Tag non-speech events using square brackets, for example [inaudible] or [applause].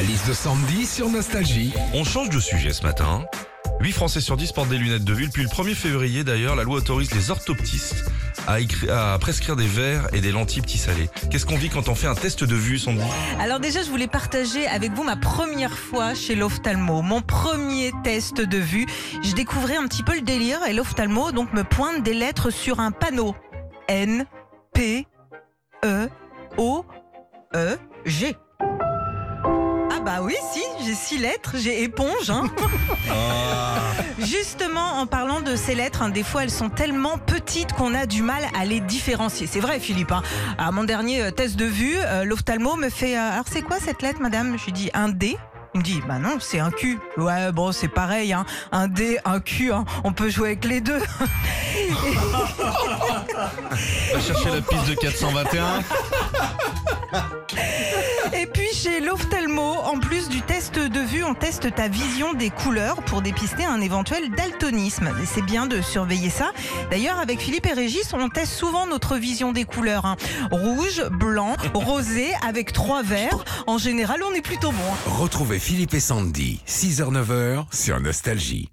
La liste de Sandy sur Nostalgie. On change de sujet ce matin. 8 Français sur 10 portent des lunettes de vue. Depuis le 1er février, d'ailleurs, la loi autorise les orthoptistes à, prescrire des verres et des lentilles petits salés. Qu'est-ce qu'on vit quand on fait un test de vue, Sandy? Alors déjà, je voulais partager avec vous ma première fois chez l'ophtalmo, mon premier test de vue. Je découvrais un petit peu le délire et l'ophtalmo donc me pointe des lettres sur un panneau. N, P, E, O, E, G. Ah bah oui, si, j'ai six lettres, j'ai éponge. Hein. [laughs] Justement, en parlant de ces lettres, hein, des fois elles sont tellement petites qu'on a du mal à les différencier. C'est vrai, Philippe. Hein. À mon dernier euh, test de vue, euh, l'ophtalmo me fait euh, Alors, c'est quoi cette lettre, madame? Je lui dis Un D. Il me dit Bah non, c'est un Q. Ouais, bon, c'est pareil. Hein. Un D, un Q. hein. On peut jouer avec les deux. [laughs] Va chercher la piste de 421. [laughs] Chez l'ophtalmo, en plus du test de vue, on teste ta vision des couleurs pour dépister un éventuel daltonisme. C'est bien de surveiller ça. D'ailleurs, avec Philippe et Régis, on teste souvent notre vision des couleurs. hein. Rouge, blanc, [laughs] rosé, avec trois verts. En général, on est plutôt bon. hein. Retrouvez Philippe et Sandy, 6h-9h sur Nostalgie.